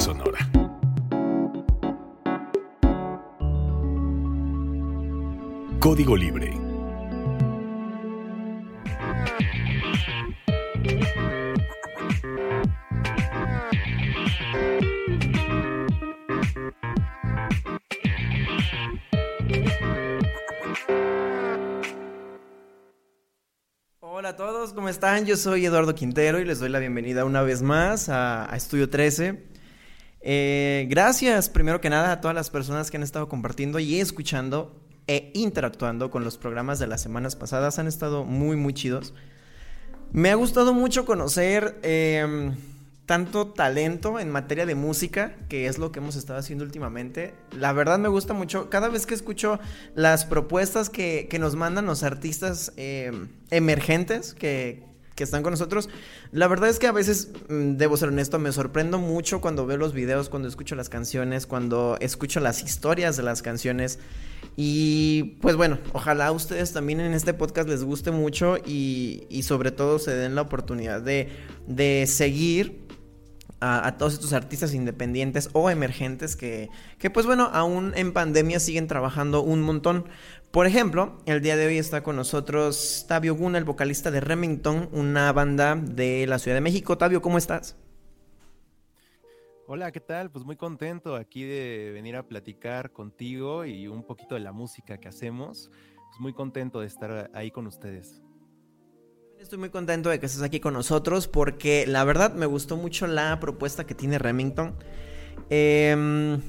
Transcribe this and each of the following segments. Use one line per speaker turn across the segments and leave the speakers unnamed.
sonora. Código Libre
Hola a todos, ¿cómo están? Yo soy Eduardo Quintero y les doy la bienvenida una vez más a, Estudio 13. Eh, gracias, primero que nada, a todas las personas que han estado compartiendo y escuchando e interactuando con los programas de las semanas pasadas. Han estado muy, muy chidos. Me ha gustado mucho conocer em, tanto talento en materia de música, que es lo que hemos estado haciendo últimamente. La verdad me gusta mucho. Cada vez que escucho las propuestas que, nos mandan los artistas em, emergentes que, que están con nosotros. La verdad es que a veces, mm, debo ser honesto, me sorprendo mucho cuando veo los videos, cuando escucho las canciones, cuando escucho las historias de las canciones. Y pues bueno, ojalá a ustedes también en este podcast les guste mucho y, sobre todo se den la oportunidad de, de seguir a, todos estos artistas independientes o emergentes que, que, pues bueno, aún en pandemia siguen trabajando un montón. Por ejemplo, el día de hoy está con nosotros Tabio Guna, el vocalista de Remington, una banda de la Ciudad de México. Tabio, ¿cómo estás?
Hola, ¿qué tal? Pues muy contento aquí de venir a platicar contigo y un poquito de la música que hacemos. Pues muy contento de estar ahí con ustedes.
Estoy muy contento de que estés aquí con nosotros porque la verdad me gustó mucho la propuesta que tiene Remington. Em,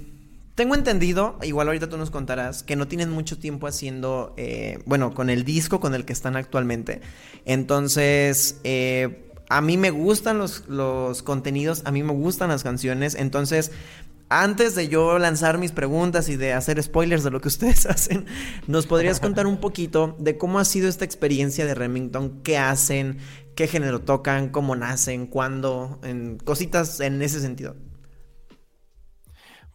tengo entendido, igual ahorita tú nos contarás, que no tienen mucho tiempo haciendo, eh, bueno, con el disco con el que están actualmente. Entonces, eh, a mí me gustan los, los contenidos, a mí me gustan las canciones. Entonces, antes de yo lanzar mis preguntas y de hacer spoilers de lo que ustedes hacen, ¿nos podrías contar un poquito de cómo ha sido esta experiencia de Remington? ¿Qué hacen? ¿Qué género tocan? ¿Cómo nacen? ¿Cuándo? En cositas en ese sentido.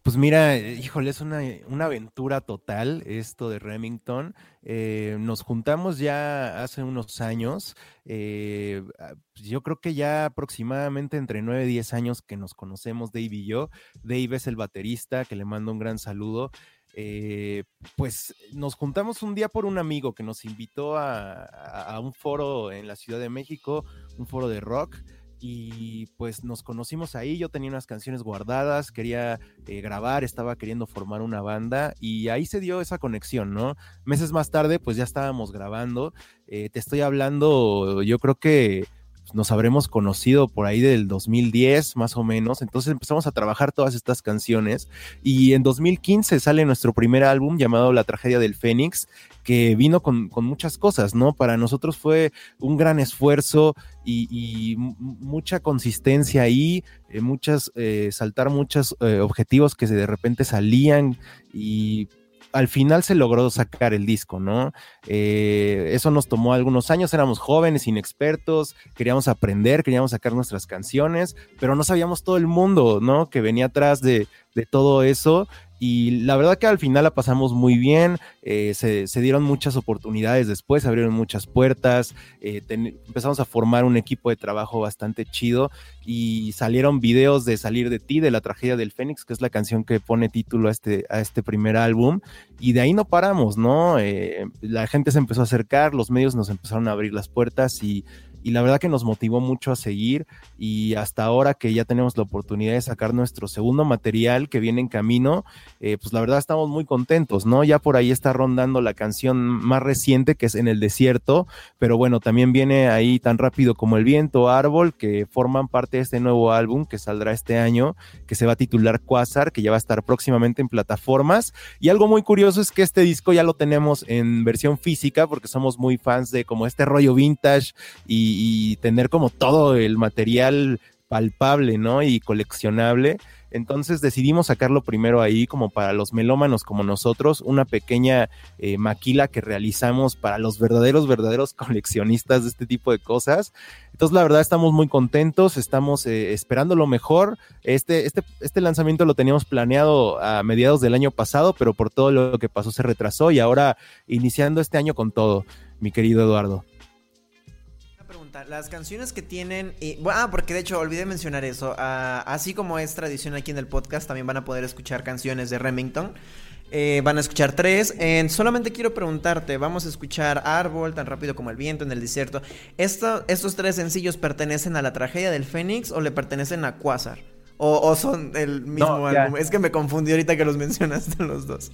Pues mira, híjole, es una, aventura total esto de Remington. Eh, nos juntamos ya hace unos años. Eh, ah, pues yo creo que ya aproximadamente entre 9 y 10 años que nos conocemos, Dave y yo. Dave es el baterista, que le mando un gran saludo. Eh, pues nos juntamos un día por un amigo que nos invitó a un foro en la Ciudad de México, un foro de rock y pues nos conocimos ahí, yo tenía unas canciones guardadas, quería eh, grabar, estaba queriendo formar una banda y ahí se dio esa conexión, ¿no? Meses más tarde pues ya estábamos grabando, eh, te estoy hablando, yo creo que nos habremos conocido por ahí del 2010 más o menos, entonces empezamos a trabajar todas estas canciones y en 2015 sale nuestro primer álbum llamado La tragedia del Fénix, que vino con, muchas cosas, ¿no? Para nosotros fue un gran esfuerzo y, mucha consistencia ahí, eh, muchas, eh, saltar muchos eh, objetivos que de repente salían y al final se logró sacar el disco, ¿no? eso nos tomó algunos años, éramos jóvenes, inexpertos, queríamos aprender, queríamos sacar nuestras canciones, pero no sabíamos todo el mundo, ¿no? Que venía atrás de, de todo eso y la verdad que al final la pasamos muy bien, eh, se, dieron muchas oportunidades después, abrieron muchas puertas, eh, empezamos a formar un equipo de trabajo bastante chido y salieron videos de Salir de ti, de la tragedia del Fénix, que es la canción que pone título a este, a este primer álbum, y de ahí no paramos, ¿no? Eh, la gente se empezó a acercar, los medios nos empezaron a abrir las puertas y y la verdad que nos motivó mucho a seguir y hasta ahora que ya tenemos la oportunidad de sacar nuestro segundo material que viene en camino, eh, pues la verdad estamos muy contentos, ¿no? Ya por ahí está rondando la canción más reciente que es En el Desierto, pero bueno, también viene ahí tan rápido como el viento, Árbol, que forman parte de este nuevo álbum que saldrá este año, que se va a titular Quasar, que ya va a estar próximamente en plataformas. Y algo muy curioso es que este disco ya lo tenemos en versión física porque somos muy fans de como este rollo vintage y, y, tener como todo el material palpable, ¿no? Y coleccionable. Entonces decidimos sacarlo primero ahí como para los melómanos como nosotros, una pequeña eh, maquila que realizamos para los verdaderos, verdaderos coleccionistas de este tipo de cosas. Entonces la verdad estamos muy contentos, estamos eh, esperando lo mejor. Este, este, este lanzamiento lo teníamos planeado a mediados del año pasado, pero por todo lo que pasó se retrasó y ahora iniciando este año con todo, mi querido Eduardo
pregunta, las canciones que tienen, y, ah, porque de hecho olvidé mencionar eso, ah, así como es tradición aquí en el podcast, también van a poder escuchar canciones de Remington. Eh, van a escuchar tres. solamente quiero preguntarte, vamos a escuchar Árbol, tan rápido como el viento en el desierto. ¿Estos tres sencillos pertenecen a la tragedia del Fénix o le pertenecen a Quasar? ¿O, son el mismo álbum? Es que me confundí ahorita que los mencionaste los dos.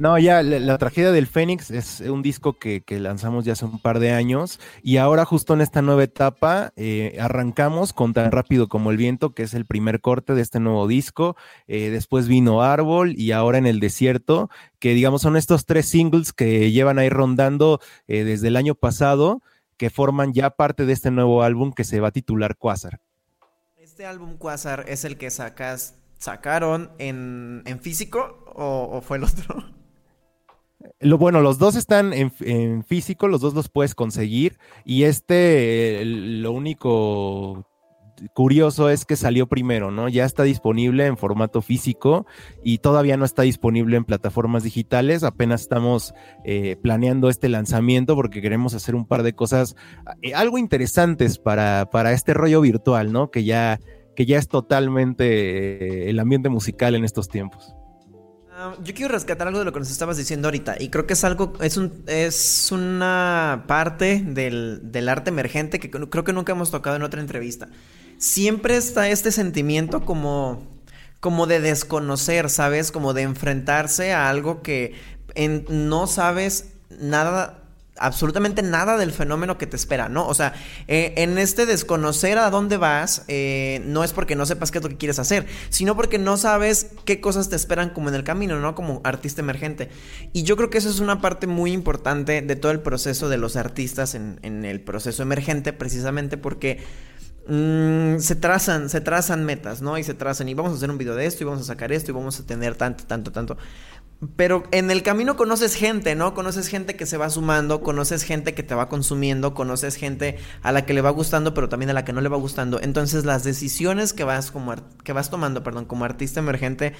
No, ya, la, tragedia del Fénix es un disco que, lanzamos ya hace un par de años y ahora justo en esta nueva etapa eh, arrancamos con Tan rápido como el viento, que es el primer corte de este nuevo disco, eh, después vino Árbol y ahora en el desierto, que digamos son estos tres singles que llevan ahí rondando eh, desde el año pasado, que forman ya parte de este nuevo álbum que se va a titular Quasar.
¿Este álbum Quasar es el que sacas, sacaron en, físico o, o fue el otro?
Lo bueno, los dos están en, físico, los dos los puedes conseguir. Y este, lo único curioso es que salió primero, ¿no? Ya está disponible en formato físico y todavía no está disponible en plataformas digitales. Apenas estamos eh, planeando este lanzamiento porque queremos hacer un par de cosas, eh, algo interesantes para, para este rollo virtual, ¿no? Que ya, que ya es totalmente eh, el ambiente musical en estos tiempos.
Yo quiero rescatar algo de lo que nos estabas diciendo ahorita y creo que es algo, es un, es una parte del, del arte emergente que creo que nunca hemos tocado en otra entrevista. Siempre está este sentimiento como, como de desconocer, ¿sabes? Como de enfrentarse a algo que no sabes nada absolutamente nada del fenómeno que te espera, ¿no? O sea, eh, en este desconocer a dónde vas, eh, no es porque no sepas qué es lo que quieres hacer, sino porque no sabes qué cosas te esperan como en el camino, ¿no? Como artista emergente. Y yo creo que eso es una parte muy importante de todo el proceso de los artistas en, el proceso emergente, precisamente porque... Mm, se trazan, se trazan metas, ¿no? Y se trazan, y vamos a hacer un video de esto, y vamos a sacar esto, y vamos a tener tanto, tanto, tanto. Pero en el camino conoces gente, ¿no? Conoces gente que se va sumando, conoces gente que te va consumiendo, conoces gente a la que le va gustando, pero también a la que no le va gustando. Entonces las decisiones que vas, como que vas tomando, perdón, como artista emergente,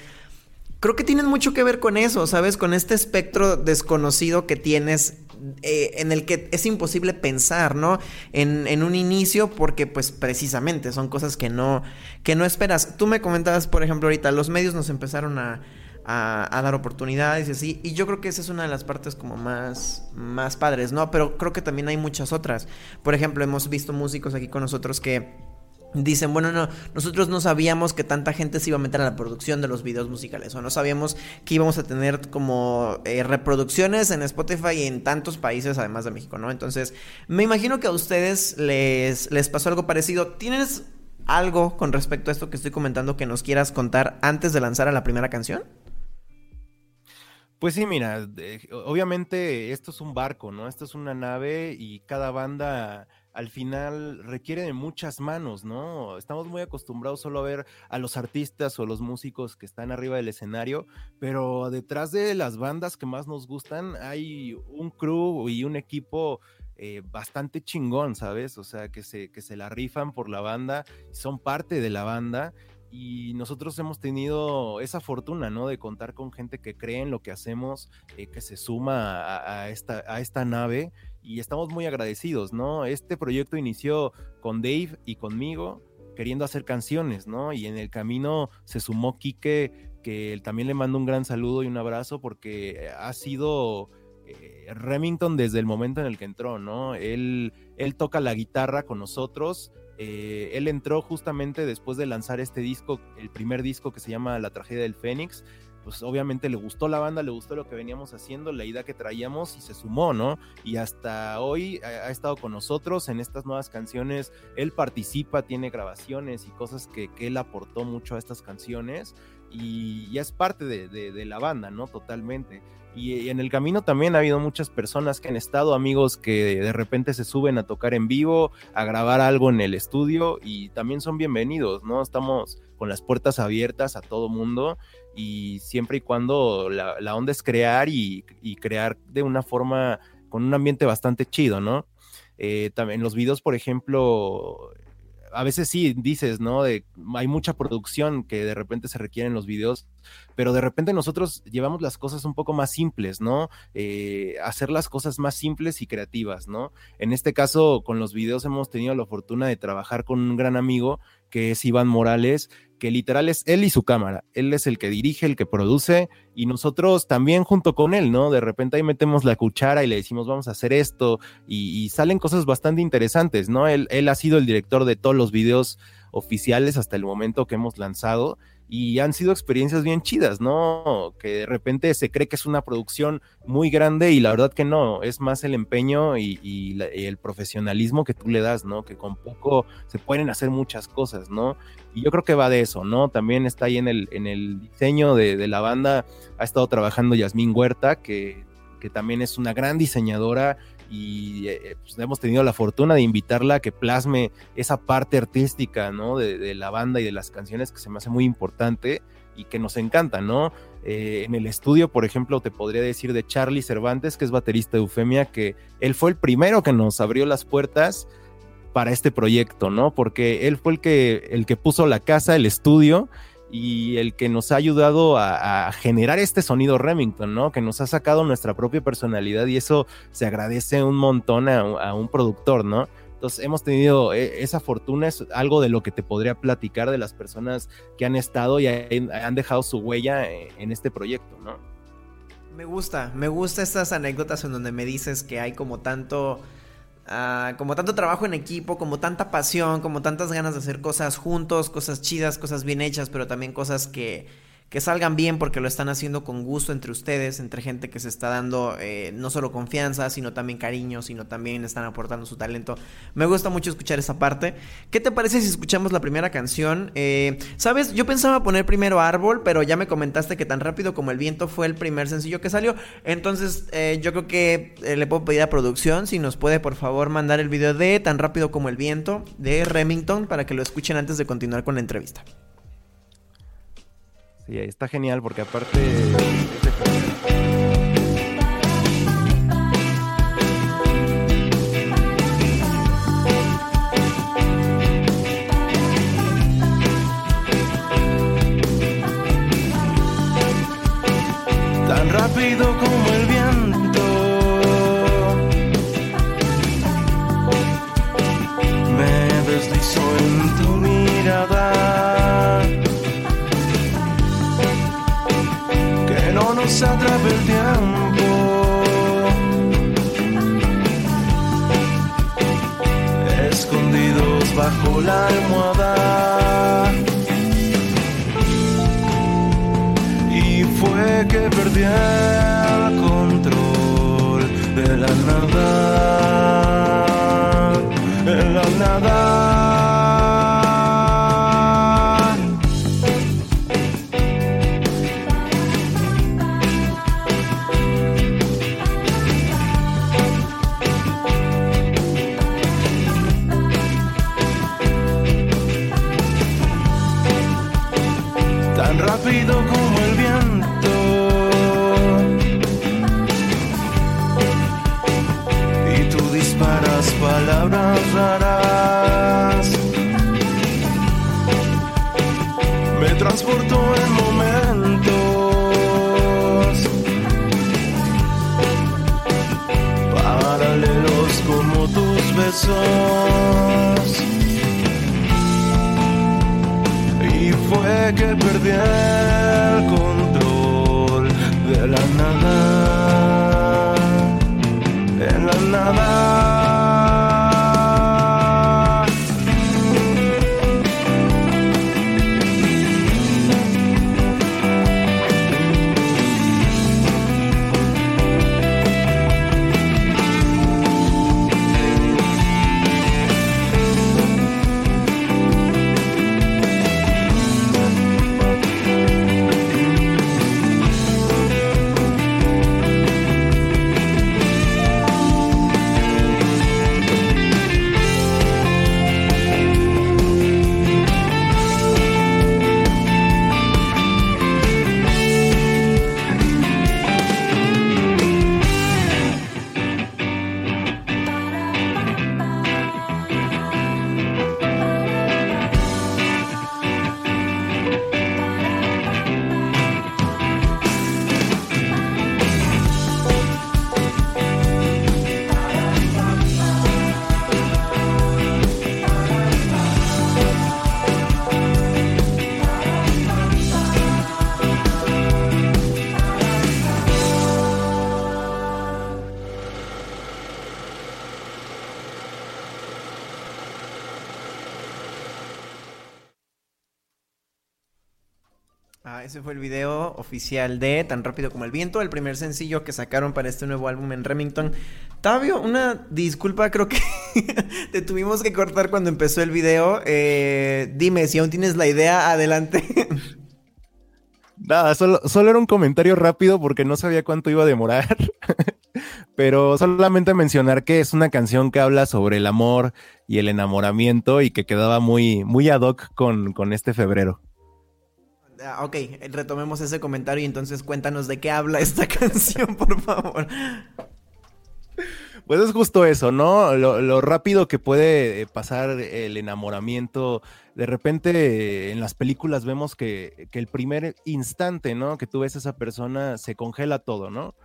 creo que tienen mucho que ver con eso, ¿sabes? Con este espectro desconocido que tienes eh, en el que es imposible pensar, ¿no? En, en, un inicio porque pues precisamente son cosas que no, que no esperas. Tú me comentabas, por ejemplo, ahorita, los medios nos empezaron a a, dar oportunidades y así. Y yo creo que esa es una de las partes como más, más padres, ¿no? Pero creo que también hay muchas otras. Por ejemplo, hemos visto músicos aquí con nosotros que dicen, bueno, no, nosotros no sabíamos que tanta gente se iba a meter a la producción de los videos musicales, o no sabíamos que íbamos a tener como eh, reproducciones en Spotify y en tantos países además de México, ¿no? Entonces, me imagino que a ustedes les, les pasó algo parecido. ¿Tienes algo con respecto a esto que estoy comentando que nos quieras contar antes de lanzar a la primera canción?
Pues sí, mira, obviamente esto es un barco, ¿no? Esto es una nave y cada banda al final requiere de muchas manos, ¿no? Estamos muy acostumbrados solo a ver a los artistas o los músicos que están arriba del escenario, pero detrás de las bandas que más nos gustan hay un crew y un equipo eh, bastante chingón, ¿sabes? O sea, que se, que se la rifan por la banda, son parte de la banda y nosotros hemos tenido esa fortuna, ¿no? De contar con gente que cree en lo que hacemos, eh, que se suma a, esta, a esta nave y estamos muy agradecidos, ¿no? Este proyecto inició con Dave y conmigo queriendo hacer canciones, ¿no? Y en el camino se sumó Quique, que también le mando un gran saludo y un abrazo porque ha sido eh, Remington desde el momento en el que entró, ¿no? Él, él toca la guitarra con nosotros eh, él entró justamente después de lanzar este disco, el primer disco que se llama La tragedia del Fénix. Pues obviamente le gustó la banda, le gustó lo que veníamos haciendo, la idea que traíamos y se sumó, ¿no? Y hasta hoy ha, estado con nosotros en estas nuevas canciones. Él participa, tiene grabaciones y cosas que, él aportó mucho a estas canciones y ya es parte de la banda, ¿no? Totalmente. Y, en el camino también ha habido muchas personas que han estado, amigos que de repente se suben a tocar en vivo, a grabar algo en el estudio y también son bienvenidos, ¿no? Estamos con las puertas abiertas a todo mundo y siempre y cuando la, onda es crear y, crear de una forma con un ambiente bastante chido, ¿no? Eh, también los videos, por ejemplo, a veces sí dices, ¿no? Hay mucha producción que de repente se requiere en los videos, pero de repente nosotros llevamos las cosas un poco más simples, ¿no? Eh, hacer las cosas más simples y creativas, ¿no? En este caso, con los videos hemos tenido la fortuna de trabajar con un gran amigo que es Iván Morales, que literal es él y su cámara. Él es el que dirige, el que produce y nosotros también junto con él, ¿no? De repente ahí metemos la cuchara y le decimos vamos a hacer esto y, salen cosas bastante interesantes, ¿no? Él, él ha sido el director de todos los videos oficiales hasta el momento que hemos lanzado y han sido experiencias bien chidas, ¿no? Que de repente se cree que es una producción muy grande y la verdad que no, es más el empeño y, el profesionalismo que tú le das, ¿no? Que con poco se pueden hacer muchas cosas, ¿no? Y yo creo que va de eso, ¿no? También está ahí en el, en el diseño de, la banda, ha estado trabajando Yasmín Huerta, que, que también es una gran diseñadora y eh, pues hemos tenido la fortuna de invitarla a que plasme esa parte artística, ¿no? De, la banda y de las canciones que se me hace muy importante y que nos encanta, ¿no? Eh, en el estudio, por ejemplo, te podría decir de Charlie Cervantes, que es baterista de Eufemia, que él fue el primero que nos abrió las puertas para este proyecto, ¿no? Porque él fue el que, el que puso la casa, el estudio, y el que nos ha ayudado a, generar este sonido Remington, ¿no? Que nos ha sacado nuestra propia personalidad y eso se agradece un montón a, un productor, ¿no? Entonces hemos tenido e, esa fortuna, es algo de lo que te podría platicar de las personas que han estado y han dejado su huella e, en este proyecto, ¿no?
Me gusta, me gusta estas anécdotas en donde me dices que hay como tanto Ah, como tanto trabajo en equipo, como tanta pasión, como tantas ganas de hacer cosas juntos, cosas chidas, cosas bien hechas, pero también cosas que que salgan bien porque lo están haciendo con gusto entre ustedes, entre gente que se está dando eh, no solo confianza, sino también cariño, sino también están aportando su talento. Me gusta mucho escuchar esa parte. ¿Qué te parece si escuchamos la primera canción? Eh, Sabes, yo pensaba poner primero Árbol, pero ya me comentaste que tan rápido como el viento fue el primer sencillo que salió. Entonces eh, yo creo que le puedo pedir a producción si nos puede por favor mandar el video de Tan rápido como el viento de Remington para que lo escuchen antes de continuar con la entrevista.
Está genial porque aparte...
la almohada. Y fue que perdí el control de la nada. En la nada.
Ese fue el video oficial de Tan rápido como el viento, el primer sencillo que sacaron para este nuevo álbum en Remington. Tabio, una disculpa, creo que te tuvimos que cortar cuando empezó el video. Eh, dime, si aún tienes la idea, adelante.
Nada, solo, solo era un comentario rápido porque no sabía cuánto iba a demorar. Pero solamente mencionar que es una canción que habla sobre el amor y el enamoramiento y que quedaba muy, muy ad hoc con, con este febrero.
Ah, ok, retomemos ese comentario y entonces cuéntanos de qué habla esta canción, por favor.
Pues es justo eso, ¿no? Lo, rápido que puede eh, pasar el enamoramiento. De repente en las películas vemos que, que, el primer instante, ¿no? Que tú ves a esa persona se congela todo, ¿no?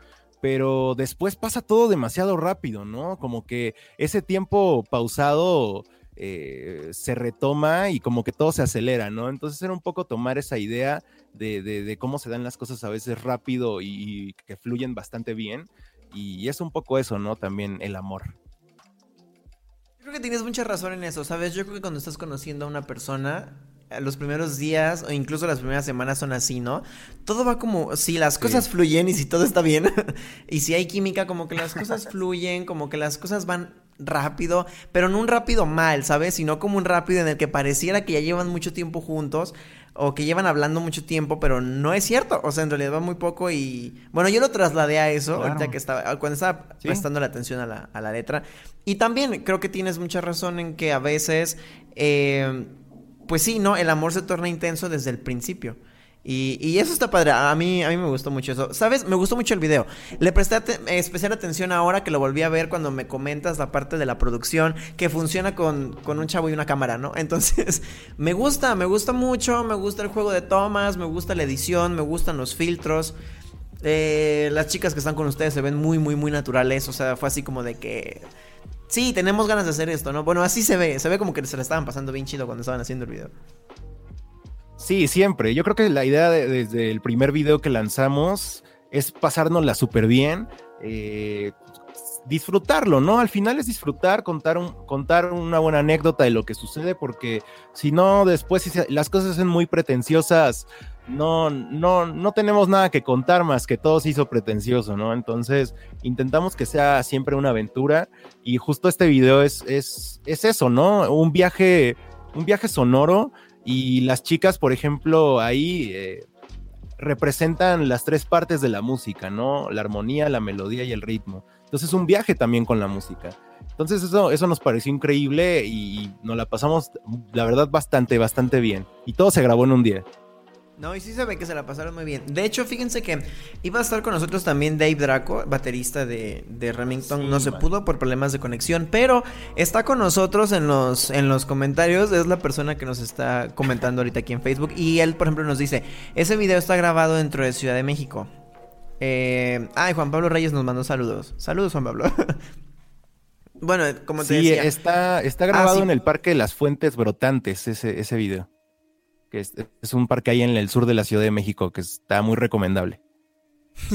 Pero después pasa todo demasiado rápido, ¿no? Como que ese tiempo pausado eh, se retoma y como que todo se acelera, ¿no? Entonces era un poco tomar esa idea de, cómo se dan las cosas a veces rápido y, que fluyen bastante bien. Y es un poco eso, ¿no? También el amor.
Yo creo que tienes mucha razón en eso, ¿sabes? Yo creo que cuando estás conociendo a una persona, los primeros días o incluso las primeras semanas son así, ¿no? Todo va como, si las cosas fluyen y si todo está bien, y si hay química, como que las cosas fluyen, como que las cosas van rápido, pero no un rápido mal, ¿sabes? Sino como un rápido en el que pareciera que ya llevan mucho tiempo juntos o que llevan hablando mucho tiempo, pero no es cierto. O sea, en realidad va muy poco y... Bueno, yo lo trasladé a eso, ahorita que estaba... Cuando estaba prestando la atención a la, a la, letra. Y también creo que tienes mucha razón en que a veces... Eh, pues sí, ¿no? El amor se torna intenso desde el principio. Y, eso está padre. A mí, a mí me gustó mucho eso. ¿Sabes? Me gustó mucho el video. Le presté especial atención ahora que lo volví a ver cuando me comentas la parte de la producción que funciona con, un chavo y una cámara, ¿no? Entonces, me gusta, me gusta mucho. Me gusta el juego de tomas, me gusta la edición, me gustan los filtros. Eh, las chicas que están con ustedes se ven muy, muy, muy naturales. O sea, fue así como de que. Sí, tenemos ganas de hacer esto, ¿no? Bueno, así se ve. Se ve como que se la estaban pasando bien chido cuando estaban haciendo el video.
Sí, siempre. Yo creo que la idea desde el primer video que lanzamos es pasárnosla súper bien, eh, disfrutarlo, ¿no? Al final es disfrutar, contar, un, contar una buena anécdota de lo que sucede, porque si no, después si las cosas son muy pretenciosas, no, no, no tenemos nada que contar más que todo se hizo pretencioso, ¿no? Entonces intentamos que sea siempre una aventura y justo este video es, es, es eso, ¿no? Un viaje, un viaje sonoro y las chicas, por ejemplo, ahí eh, representan las tres partes de la música, ¿no? La armonía, la melodía y el ritmo. Entonces es un viaje también con la música. Entonces eso, eso nos pareció increíble y nos la pasamos, la verdad, bastante, bastante bien. Y todo se grabó en un día.
No, y sí se ve que se la pasaron muy bien. De hecho, fíjense que iba a estar con nosotros también Dave Draco, baterista de, Remington. no se pudo por problemas de conexión, pero está con nosotros en los, en los comentarios. Es la persona que nos está comentando ahorita aquí en Facebook. Y él, por ejemplo, nos dice: Ese video está grabado dentro de Ciudad de México. Eh, ay, Juan Pablo Reyes nos mandó saludos. Saludos, Juan Pablo. bueno, como te
sí,
decía.
está, está grabado ah, en el Parque de las Fuentes Brotantes, ese, ese video que es, un parque ahí en el sur de la Ciudad de México que está muy recomendable.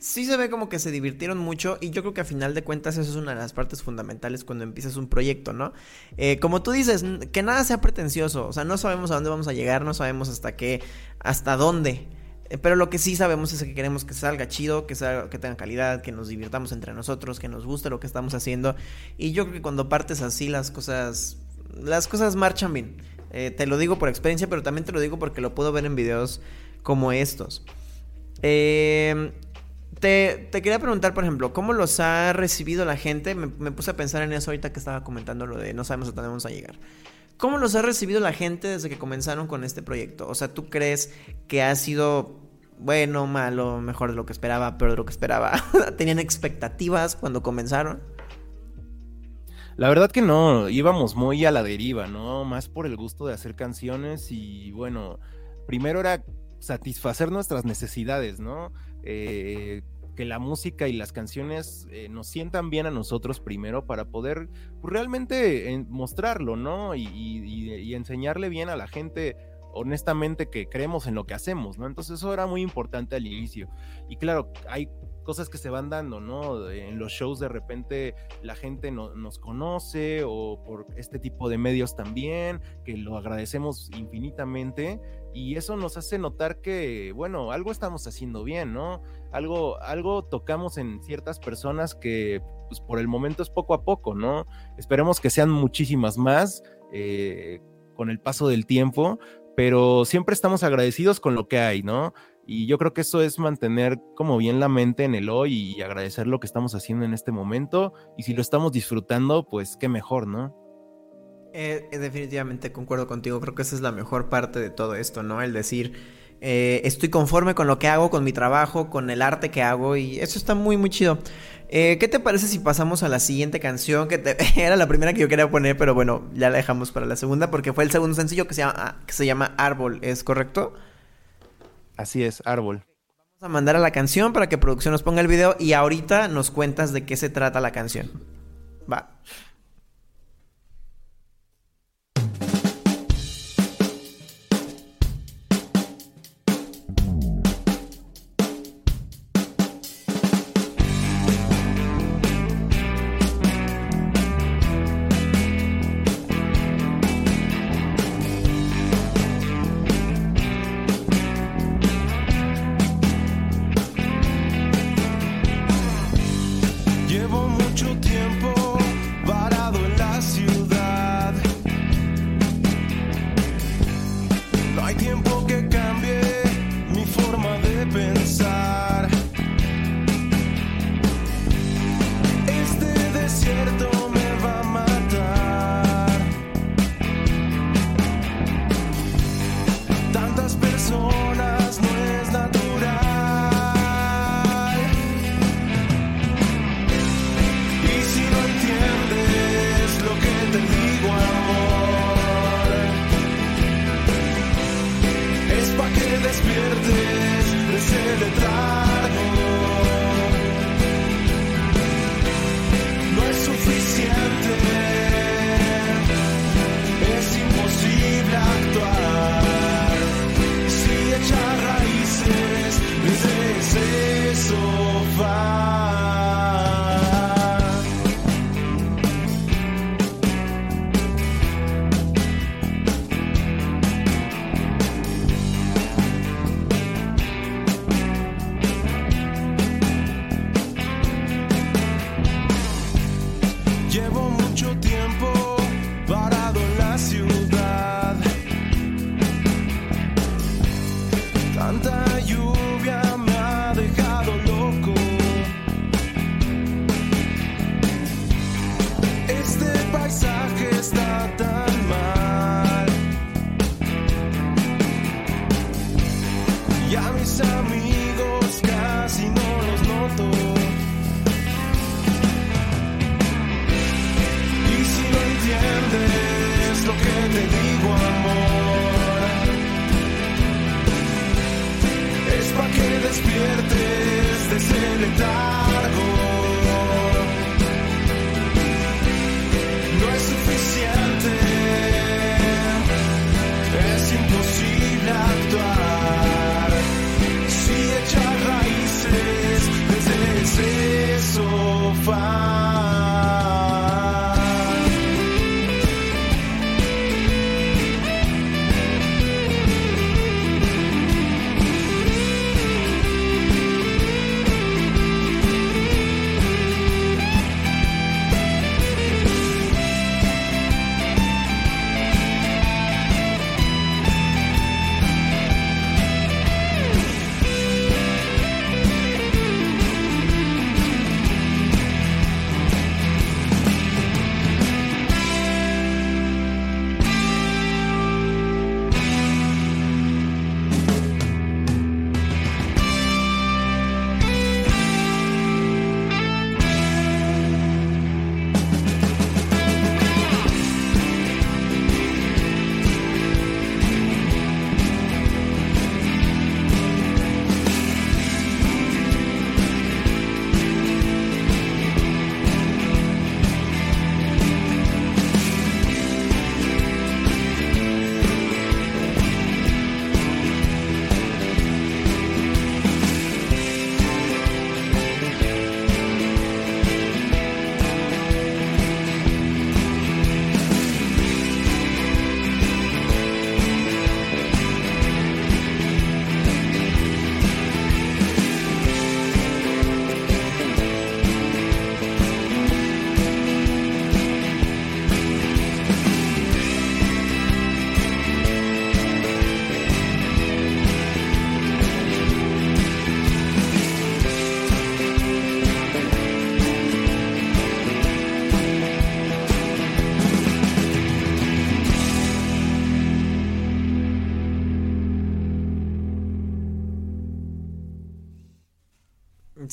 sí se ve como que se divirtieron mucho y yo creo que a final de cuentas eso es una de las partes fundamentales cuando empiezas un proyecto, ¿no? Eh, como tú dices, que nada sea pretencioso, o sea, no sabemos a dónde vamos a llegar, no sabemos hasta qué, hasta dónde, eh, pero lo que sí sabemos es que queremos que salga chido, que, salga, que tenga calidad, que nos divirtamos entre nosotros, que nos guste lo que estamos haciendo y yo creo que cuando partes así las cosas, las cosas marchan bien. Eh, te lo digo por experiencia, pero también te lo digo porque lo puedo ver en videos como estos. Em, te, quería preguntar, por ejemplo, ¿cómo los ha recibido la gente? Me, puse a pensar en eso ahorita que estaba comentando lo de no sabemos a dónde vamos a llegar. ¿Cómo los ha recibido la gente desde que comenzaron con este proyecto? O sea, ¿tú crees que ha sido bueno, malo, mejor de lo que esperaba, peor de lo que esperaba? ¿Tenían expectativas cuando comenzaron?
La verdad que no, íbamos muy a la deriva, ¿no? Más por el gusto de hacer canciones y bueno, primero era satisfacer nuestras necesidades, ¿no? Eh, que la música y las canciones eh, nos sientan bien a nosotros primero para poder pues, realmente eh, mostrarlo, ¿no? y, enseñarle bien a la gente honestamente que creemos en lo que hacemos, ¿no? Entonces eso era muy importante al inicio. Y claro, hay cosas que se van dando, ¿no? En los shows de repente la gente no, nos conoce o por este tipo de medios también, que lo agradecemos infinitamente y eso nos hace notar que, bueno, algo estamos haciendo bien, ¿no? Algo, algo tocamos en ciertas personas que pues por el momento es poco a poco, ¿no? Esperemos que sean muchísimas más eh, con el paso del tiempo, pero siempre estamos agradecidos con lo que hay, ¿no? Y yo creo que eso es mantener como bien la mente en el hoy y agradecer lo que estamos haciendo en este momento. Y si lo estamos disfrutando, pues qué mejor, ¿no?
Eh, eh, definitivamente concuerdo contigo, creo que esa es la mejor parte de todo esto, ¿no? El decir, eh, estoy conforme con lo que hago, con mi trabajo, con el arte que hago y eso está muy, muy chido. ¿Qué te parece si pasamos a la siguiente canción? Que era la primera que yo quería poner, pero bueno, ya la dejamos para la segunda porque fue el segundo sencillo que se llama, que se llama Árbol, ¿es correcto?
Así es, árbol.
Vamos a mandar a la canción para que producción nos ponga el video y ahorita nos cuentas de qué se trata la canción. Va.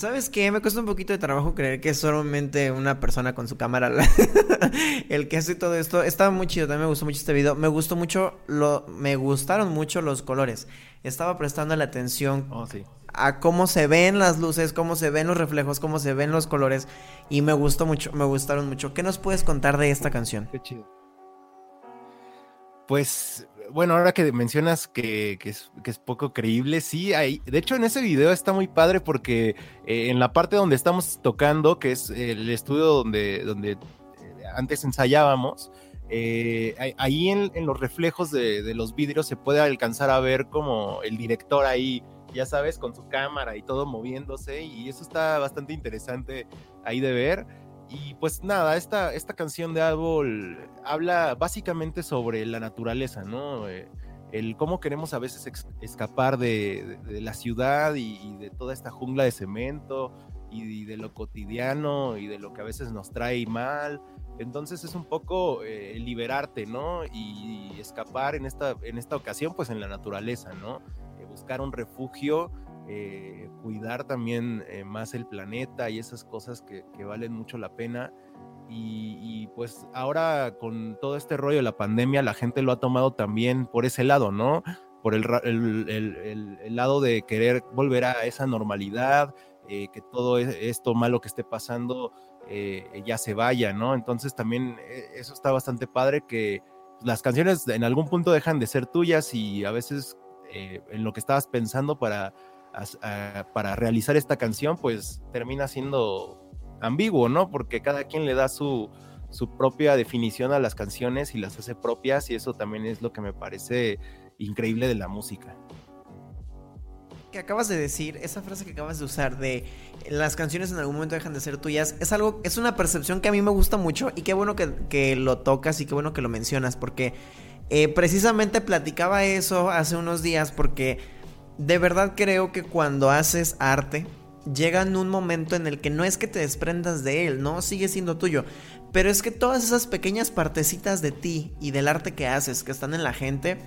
¿Sabes qué? Me cuesta un poquito de trabajo creer que es solamente una persona con su cámara el que hace todo esto. Estaba muy chido, también me gustó mucho este video. Me gustó mucho, lo, me gustaron mucho los colores. Estaba prestando la atención
Oh, sí.
a cómo se ven las luces, cómo se ven los reflejos, cómo se ven los colores. Y me gustó mucho, me gustaron mucho. ¿Qué nos puedes contar de esta canción?
Qué chido. Pues, bueno, ahora que mencionas que, es, que es poco creíble, sí, hay, de hecho en ese video está muy padre porque eh, en la parte donde estamos tocando, que es el estudio donde, donde eh, antes ensayábamos, eh, ahí- en, los reflejos de los vidrios se puede alcanzar a ver como el director ahí, ya sabes, con su cámara y todo moviéndose, y eso está bastante interesante ahí de ver. Y pues nada, esta, esta canción de Árbol habla básicamente sobre la naturaleza, ¿no? Eh, el cómo queremos a veces escapar de, de- la ciudad y, de toda esta jungla de cemento y, y de lo cotidiano y de lo que a veces nos trae mal. Entonces es un poco eh, liberarte, ¿no? Y, escapar en esta, en esta ocasión, pues en la naturaleza, ¿no? Eh, buscar un refugio eh, cuidar también eh, más el planeta y esas cosas que, valen mucho la pena. Y, pues ahora con todo este rollo de la pandemia, la gente lo ha tomado también por ese lado, ¿no? Por el, lado de querer volver a esa normalidad, eh, que todo e- esto malo que esté pasando eh, ya se vaya, ¿no? Entonces también eso está bastante padre que las canciones en algún punto dejan de ser tuyas y a veces en lo que estabas pensando para a- para realizar esta canción, pues termina siendo ambiguo, ¿no? Porque cada quien le da su, su propia definición a las canciones y las hace propias y eso también es lo que me parece increíble de la música.
que acabas de decir, esa frase que acabas de usar de las canciones en algún momento dejan de ser tuyas, es algo, es una percepción que a mí me gusta mucho y qué bueno que, que lo tocas y qué bueno que lo mencionas, porque eh, precisamente platicaba eso hace unos días, porque de verdad creo que cuando haces arte, llega en un momento en el que no es que te desprendas de él, no sigue siendo tuyo, pero es que todas esas pequeñas partecitas de ti y del arte que haces, que están en la gente,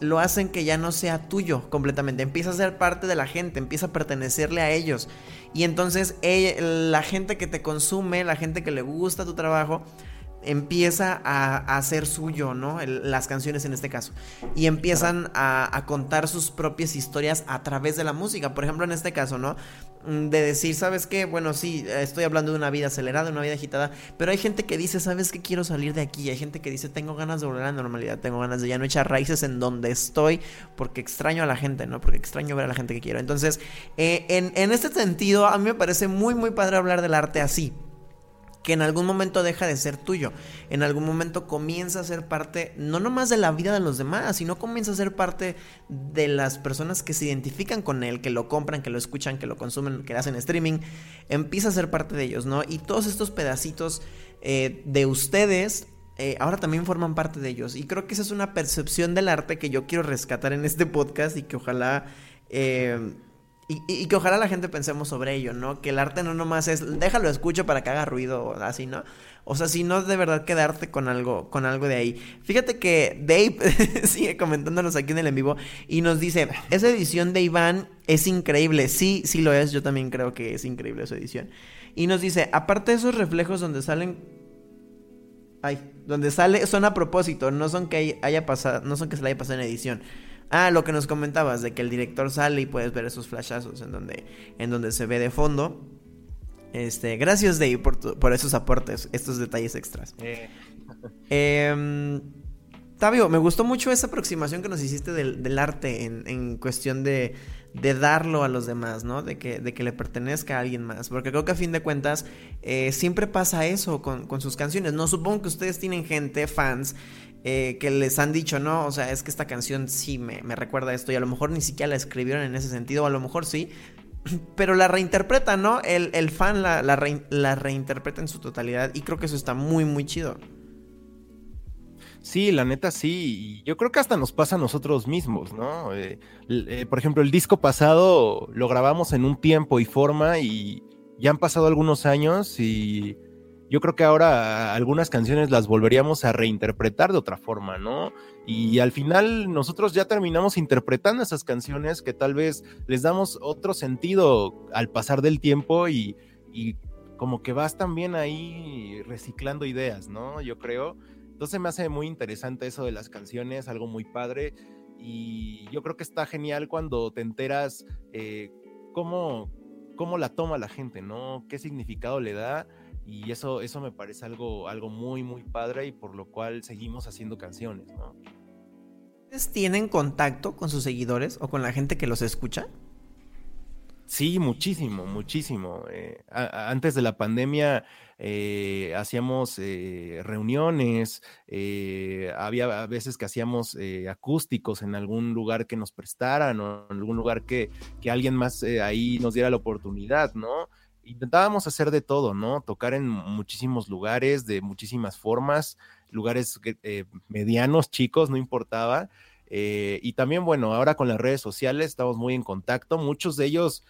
lo hacen que ya no sea tuyo completamente. Empieza a ser parte de la gente, empieza a pertenecerle a ellos. Y entonces ella- la gente que te consume, la gente que le gusta tu trabajo, empieza a, hacer suyo, ¿no? Las canciones en este caso. Y empiezan a, contar sus propias historias a través de la música. Por ejemplo, en este caso, ¿no? Mm, De decir, ¿sabes qué? Bueno, sí, estoy hablando de una vida acelerada, una vida agitada, pero hay gente que dice, ¿sabes qué? Quiero salir de aquí. Hay gente que dice, tengo ganas de volver a la normalidad, tengo ganas de ya no echar raíces en donde estoy, porque extraño a la gente, ¿no? Porque extraño ver a la gente que quiero. Entonces, eh, en este sentido, a mí me parece muy, muy padre hablar del arte así que en algún momento deja de ser tuyo, en algún momento comienza a ser parte no nomás de la vida de los demás, sino comienza a ser parte de las personas que se identifican con él, que lo compran, que lo escuchan, que lo consumen, que hacen streaming, empieza a ser parte de ellos, ¿no? Y todos estos pedacitos eh, de ustedes eh, ahora también forman parte de ellos. Y creo que esa es una percepción del arte que yo quiero rescatar en este podcast y que ojalá... eh, y, y- que ojalá la gente pensemos sobre ello, ¿no? Que el arte no nomás es, déjalo escucho para que haga ruido o así, ¿no? O sea, sino de verdad quedarte con algo, con algo de ahí. Fíjate que Dave sigue comentándonos aquí en el en vivo y nos dice, esa edición de Iván es increíble. Sí, sí lo es, yo también creo que es increíble esa edición. Y nos dice, aparte de esos reflejos donde salen Ay, donde sale son a propósito, no son que hay- haya pasado, no son que se le haya pasado en edición. Ah, lo que nos comentabas de que el director sale y puedes ver esos flashazos en donde en donde se ve de fondo. Este, gracias Dave por, tu- por esos aportes, estos detalles extras. Em, Tabio, me gustó mucho esa aproximación que nos hiciste del, del arte en, en cuestión de, de darlo a los demás, ¿no? De que, de que le pertenezca a alguien más. Porque creo que a fin de cuentas eh, siempre pasa eso con, con sus canciones. No supongo que ustedes tienen gente, fans, eh, que les han dicho, no, o sea, es que esta canción sí me, me recuerda a esto y a lo mejor ni siquiera la escribieron en ese sentido, o a lo mejor sí, pero la reinterpreta, ¿no? El, el fan la, la, rein- la reinterpreta en su totalidad y creo que eso está muy, muy chido.
Sí, la neta sí. Yo creo que hasta nos pasa a nosotros mismos, ¿no? Eh, eh, por ejemplo, el disco pasado lo grabamos en un tiempo y forma y ya han pasado algunos años y, yo creo que ahora algunas canciones las volveríamos a reinterpretar de otra forma, ¿no? Y al final nosotros ya terminamos interpretando esas canciones que tal vez les damos otro sentido al pasar del tiempo y como que vas también ahí reciclando ideas, ¿no? Yo creo. Entonces me hace muy interesante eso de las canciones, algo muy padre. Y yo creo que está genial cuando te enteras eh, cómo, cómo la toma la gente, ¿no? ¿Qué significado le da? Y eso, eso me parece algo, algo muy, muy padre y por lo cual seguimos haciendo canciones, ¿no?
¿Ustedes tienen contacto con sus seguidores o con la gente que los escucha?
Sí, muchísimo, muchísimo. Eh, antes de la pandemia eh, hacíamos eh, reuniones, había veces que hacíamos acústicos en algún lugar que nos prestaran o en algún lugar que, que alguien más ahí nos diera la oportunidad, ¿no? Intentábamos hacer de todo, ¿no? Tocar en muchísimos lugares, de muchísimas formas, lugares medianos, chicos, no importaba. y también, bueno, ahora con las redes sociales estamos muy en contacto. Muchos de ellos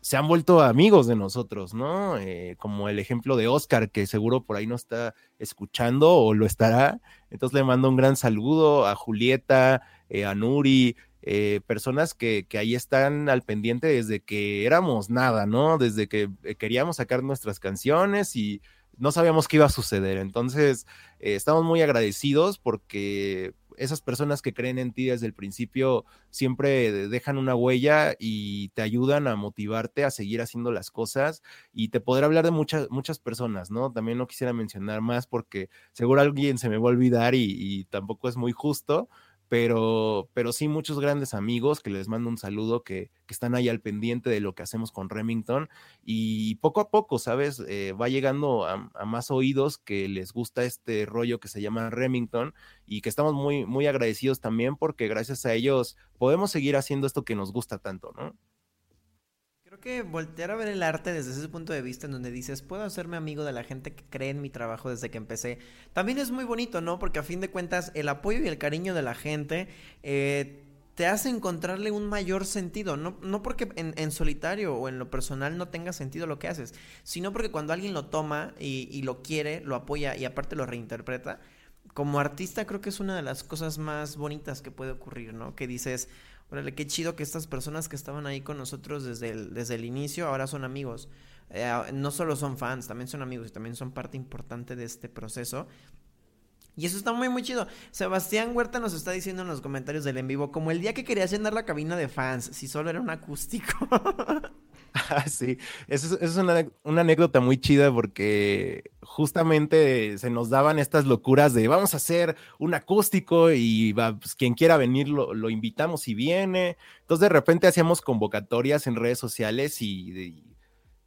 se han vuelto amigos de nosotros, ¿no? Eh, como el ejemplo de Oscar, que seguro por ahí no está escuchando o lo estará. Entonces le mando un gran saludo a Julieta, eh, a Nuri, eh, personas que, que, ahí están al pendiente desde que éramos nada, ¿no? Desde que queríamos sacar nuestras canciones y no sabíamos qué iba a suceder. Entonces, estamos muy agradecidos porque esas personas que creen en ti desde el principio siempre dejan una huella y te ayudan a motivarte a seguir haciendo las cosas y te podré hablar de muchas, muchas personas, ¿no? También no quisiera mencionar más porque seguro alguien se me va a olvidar y, y tampoco es muy justo, pero, pero sí muchos grandes amigos que les mando un saludo que, que, están ahí al pendiente de lo que hacemos con Remington y poco a poco, ¿sabes? Eh, va llegando a, a, más oídos que les gusta este rollo que se llama Remington y que estamos muy, muy agradecidos también porque gracias a ellos podemos seguir haciendo esto que nos gusta tanto, ¿no?
Voltear a ver el arte desde ese punto de vista en donde dices, puedo hacerme amigo de la gente que cree en mi trabajo desde que empecé, también es muy bonito, ¿no? Porque a fin de cuentas el apoyo y el cariño de la gente eh, te hace encontrarle un mayor sentido, no, no porque en, en, solitario o en lo personal no tenga sentido lo que haces, sino porque cuando alguien lo toma y, y lo quiere, lo apoya y aparte lo reinterpreta, como artista creo que es una de las cosas más bonitas que puede ocurrir, ¿no? Que dices, órale, qué chido que estas personas que estaban ahí con nosotros desde el, desde el inicio ahora son amigos. Eh, no solo son fans, también son amigos y también son parte importante de este proceso. Y eso está muy, muy chido. Sebastián Huerta nos está diciendo en los comentarios del en vivo, como el día que querías llenar la cabina de fans, si solo era un acústico.
sí, eso es, es una, una, anécdota muy chida porque justamente se nos daban estas locuras de vamos a hacer un acústico y va, pues, quien quiera venir lo, lo, invitamos y viene. Entonces de repente hacíamos convocatorias en redes sociales y, y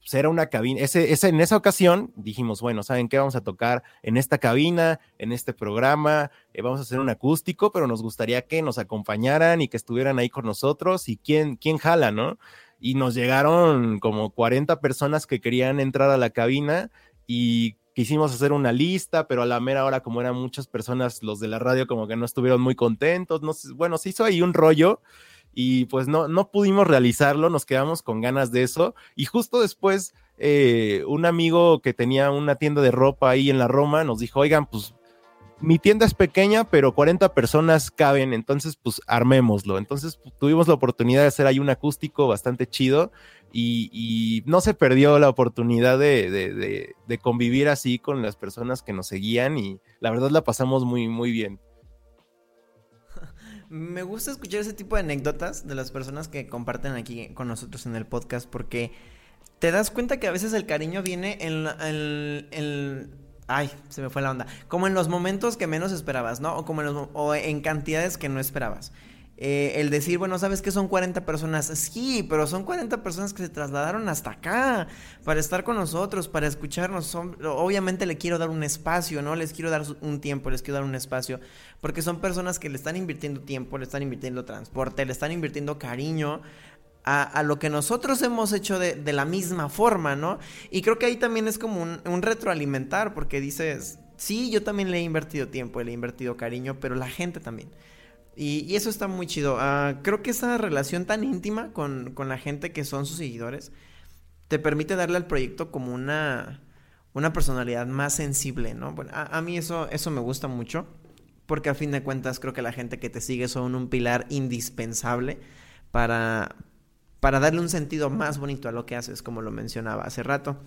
pues era una cabina, ese, ese, en esa ocasión dijimos, bueno, ¿saben qué? Vamos a tocar en esta cabina, en este programa, eh, vamos a hacer un acústico, pero nos gustaría que nos acompañaran y que estuvieran ahí con nosotros y quién, quién jala, ¿no? Y nos llegaron como 40 personas que querían entrar a la cabina y quisimos hacer una lista, pero a la mera hora, como eran muchas personas, los de la radio como que no estuvieron muy contentos, no sé, bueno, se hizo ahí un rollo y pues no, no pudimos realizarlo, nos quedamos con ganas de eso. Y justo después eh, un amigo que tenía una tienda de ropa ahí en la Roma nos dijo, oigan, pues mi tienda es pequeña, pero 40 personas caben, entonces pues armémoslo. Entonces pues, tuvimos la oportunidad de hacer ahí un acústico bastante chido y, no se perdió la oportunidad de, convivir así con las personas que nos seguían y la verdad la pasamos muy, muy bien.
Me gusta escuchar ese tipo de anécdotas de las personas que comparten aquí con nosotros en el podcast porque te das cuenta que a veces el cariño viene en, en, en Ay, se me fue la onda. Como en los momentos que menos esperabas, ¿no? O como en, los, o en cantidades que no esperabas. Eh, el decir, bueno, ¿sabes que son 40 personas? Sí, pero son 40 personas que se trasladaron hasta acá para estar con nosotros, para escucharnos. Son, obviamente le quiero dar un espacio, ¿no? Les quiero dar un tiempo, les quiero dar un espacio, porque son personas que le están invirtiendo tiempo, le están invirtiendo transporte, le están invirtiendo cariño a, lo que nosotros hemos hecho de, la misma forma, ¿no? Y creo que ahí también es como un, retroalimentar, porque dices, sí, yo también le he invertido tiempo, le he invertido cariño, pero la gente también. Y, eso está muy chido. Uh, creo que esa relación tan íntima con, con, la gente que son sus seguidores te permite darle al proyecto como una, una personalidad más sensible, ¿no? Bueno, a, a, mí eso, eso me gusta mucho, porque a fin de cuentas creo que la gente que te sigue son un pilar indispensable para, para darle un sentido más bonito a lo que haces, como lo mencionaba hace rato.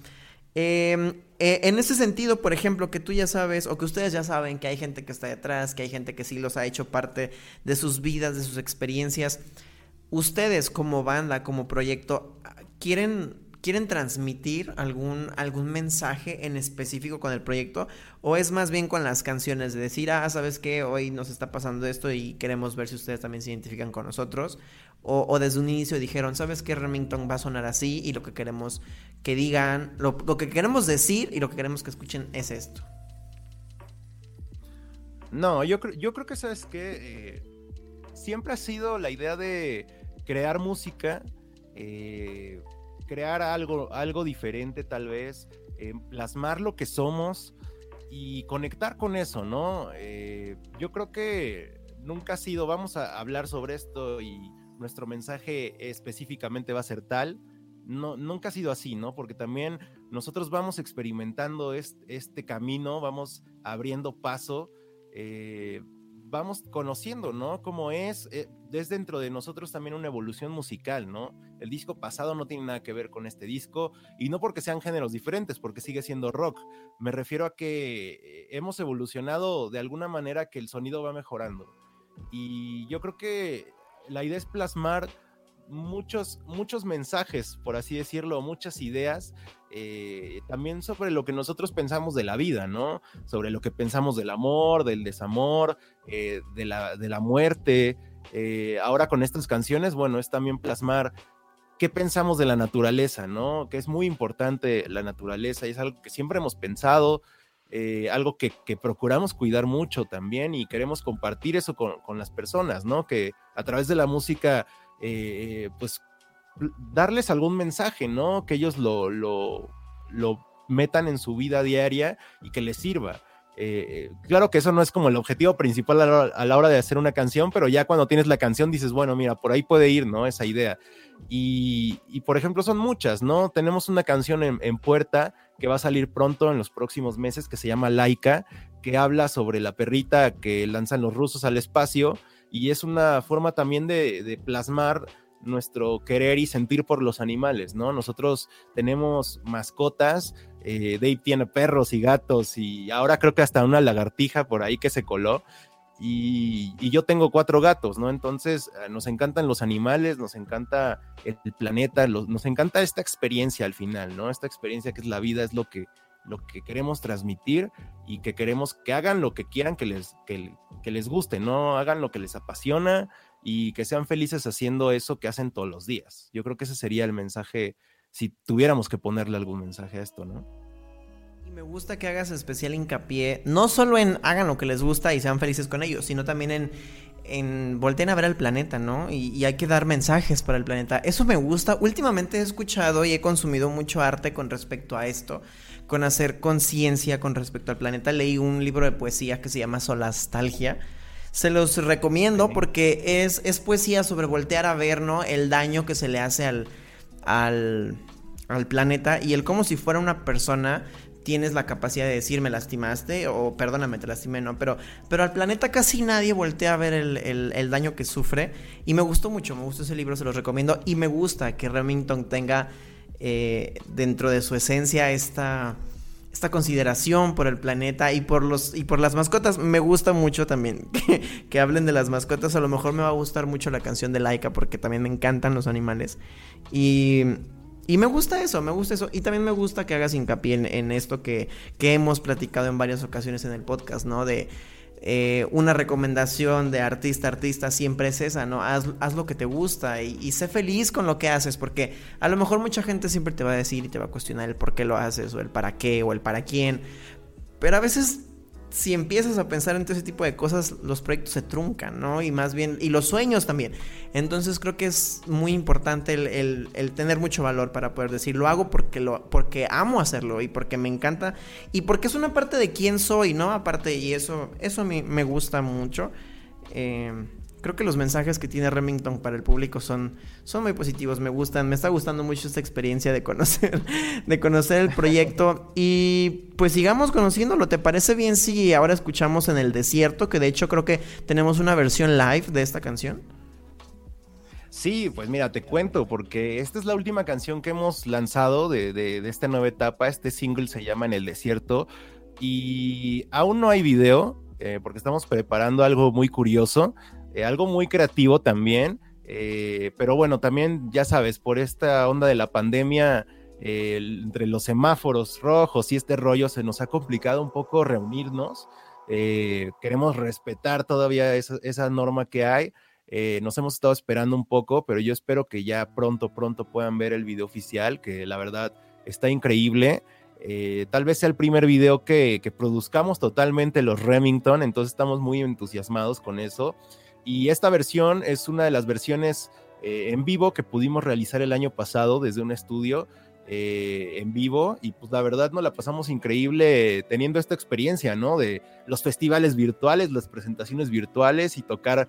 Eh, eh, en ese sentido, por ejemplo, que tú ya sabes o que ustedes ya saben que hay gente que está detrás, que hay gente que sí los ha hecho parte de sus vidas, de sus experiencias, ustedes como banda, como proyecto, ¿quieren ¿Quieren transmitir algún, algún mensaje en específico con el proyecto? ¿O es más bien con las canciones de decir, ah, sabes que hoy nos está pasando esto y queremos ver si ustedes también se identifican con nosotros? O, desde un inicio dijeron, sabes que Remington va a sonar así y lo que queremos que digan, lo, que queremos decir y lo que queremos que escuchen es esto.
No, yo, yo creo que sabes que eh, siempre ha sido la idea de crear música. Eh, crear algo, algo diferente tal vez, eh, plasmar lo que somos y conectar con eso, ¿no? Yo creo que nunca ha sido, vamos a hablar sobre esto y nuestro mensaje específicamente va a ser tal. No, nunca ha sido así, ¿no? Porque también nosotros vamos experimentando este, este camino, vamos abriendo paso, eh, vamos conociendo, ¿no? Cómo es, eh, desde dentro de nosotros también una evolución musical, ¿no? El disco pasado no tiene nada que ver con este disco y no porque sean géneros diferentes, porque sigue siendo rock. Me refiero a que eh, hemos evolucionado de alguna manera que el sonido va mejorando. Y yo creo que la idea es plasmar muchos, muchos mensajes, por así decirlo, muchas ideas, eh, también sobre lo que nosotros pensamos de la vida, ¿no? Sobre lo que pensamos del amor, del desamor, eh, de, la, de, la, muerte. Eh, ahora con estas canciones, bueno, es también plasmar qué pensamos de la naturaleza, ¿no? Que es muy importante la naturaleza y es algo que siempre hemos pensado. Algo que, que, procuramos cuidar mucho también y queremos compartir eso con, con las personas, ¿no? Que a través de la música eh, pues darles algún mensaje, ¿no? Que ellos lo, lo, lo, metan en su vida diaria y que les sirva. Eh, claro que eso no es como el objetivo principal a la, hora de hacer una canción, pero ya cuando tienes la canción dices, bueno, mira, por ahí puede ir, ¿no? Esa idea. Y, y por ejemplo, son muchas, ¿no? Tenemos una canción en, en, puerta que va a salir pronto en los próximos meses que se llama Laika, que habla sobre la perrita que lanzan los rusos al espacio y es una forma también de, plasmar nuestro querer y sentir por los animales, ¿no? Nosotros tenemos mascotas, eh, Dave tiene perros y gatos y ahora creo que hasta una lagartija por ahí que se coló. Y, yo tengo cuatro gatos, ¿no? Entonces eh, nos encantan los animales, nos encanta el, planeta, nos encanta esta experiencia al final, ¿no? Esta experiencia que es la vida, es lo que, lo que queremos transmitir y que queremos que hagan lo que quieran que les, que, les guste, no hagan lo que les apasiona y que sean felices haciendo eso que hacen todos los días. Yo creo que ese sería el mensaje, si tuviéramos que ponerle algún mensaje a esto, ¿no?
Me gusta que hagas especial hincapié, no solo en hagan lo que les gusta y sean felices con ellos, sino también en, en volteen a ver al planeta, ¿no? Y, y, hay que dar mensajes para el planeta. Eso me gusta. Últimamente he escuchado y he consumido mucho arte con respecto a esto con hacer conciencia con respecto al planeta. Leí un libro de poesía que se llama Solastalgia. Se los recomiendo porque es, es poesía sobre voltear a ver, ¿no? El daño que se le hace al, al, al planeta y el como si fuera una persona tienes la capacidad de decir me lastimaste o perdóname, te lastimé, ¿no? Pero, pero al planeta casi nadie voltea a ver el, el, daño que sufre y me gustó mucho, me gustó ese libro, se los recomiendo y me gusta que Remington tenga eh, dentro de su esencia esta, esta consideración por el planeta y por, los, y por las mascotas. Me gusta mucho también que, hablen de las mascotas. A lo mejor me va a gustar mucho la canción de Laika porque también me encantan los animales. Y, y me gusta eso, me gusta eso. Y también me gusta que hagas hincapié en, en esto que, que hemos platicado en varias ocasiones en el podcast, ¿no? De eh, una recomendación de artista artista siempre es esa, ¿no? Haz, lo que te gusta y, sé feliz con lo que haces, porque a lo mejor mucha gente siempre te va a decir y te va a cuestionar el por qué lo haces, o el para qué, o el para quién, pero a veces si empiezas a pensar en todo ese tipo de cosas, los proyectos se truncan, ¿no? Y más bien, y los sueños también. Entonces creo que es muy importante el, tener mucho valor para poder decir, lo hago porque, lo, porque amo hacerlo y porque me encanta y porque es una parte de quién soy, ¿no? Aparte, y eso, eso mí me gusta mucho. Eh, creo que los mensajes que tiene Remington para el público son, son muy positivos, me gustan, me está gustando mucho esta experiencia de conocer, de conocer el proyecto y pues sigamos conociéndolo. ¿Te parece bien si ahora escuchamos en el desierto? Que de hecho creo que tenemos una versión live de esta canción.
Sí, pues mira, te cuento, porque esta es la última canción que hemos lanzado de, esta nueva etapa. Este single se llama En el Desierto y aún no hay video, eh, porque estamos preparando algo muy curioso, eh, algo muy creativo también. Eh, pero bueno, también ya sabes, por esta onda de la pandemia, entre los semáforos rojos y este rollo, se nos ha complicado un poco reunirnos. queremos respetar todavía esa norma que hay. Eh, nos hemos estado esperando un poco, pero yo espero que ya pronto, pronto puedan ver el video oficial, que la verdad está increíble. Eh, tal vez sea el primer video que, produzcamos totalmente los Remington, entonces estamos muy entusiasmados con eso. Y esta versión es una de las versiones eh, en vivo que pudimos realizar el año pasado desde un estudio en vivo y pues la verdad nos la pasamos increíble teniendo esta experiencia, ¿no? De los festivales virtuales, las presentaciones virtuales y tocar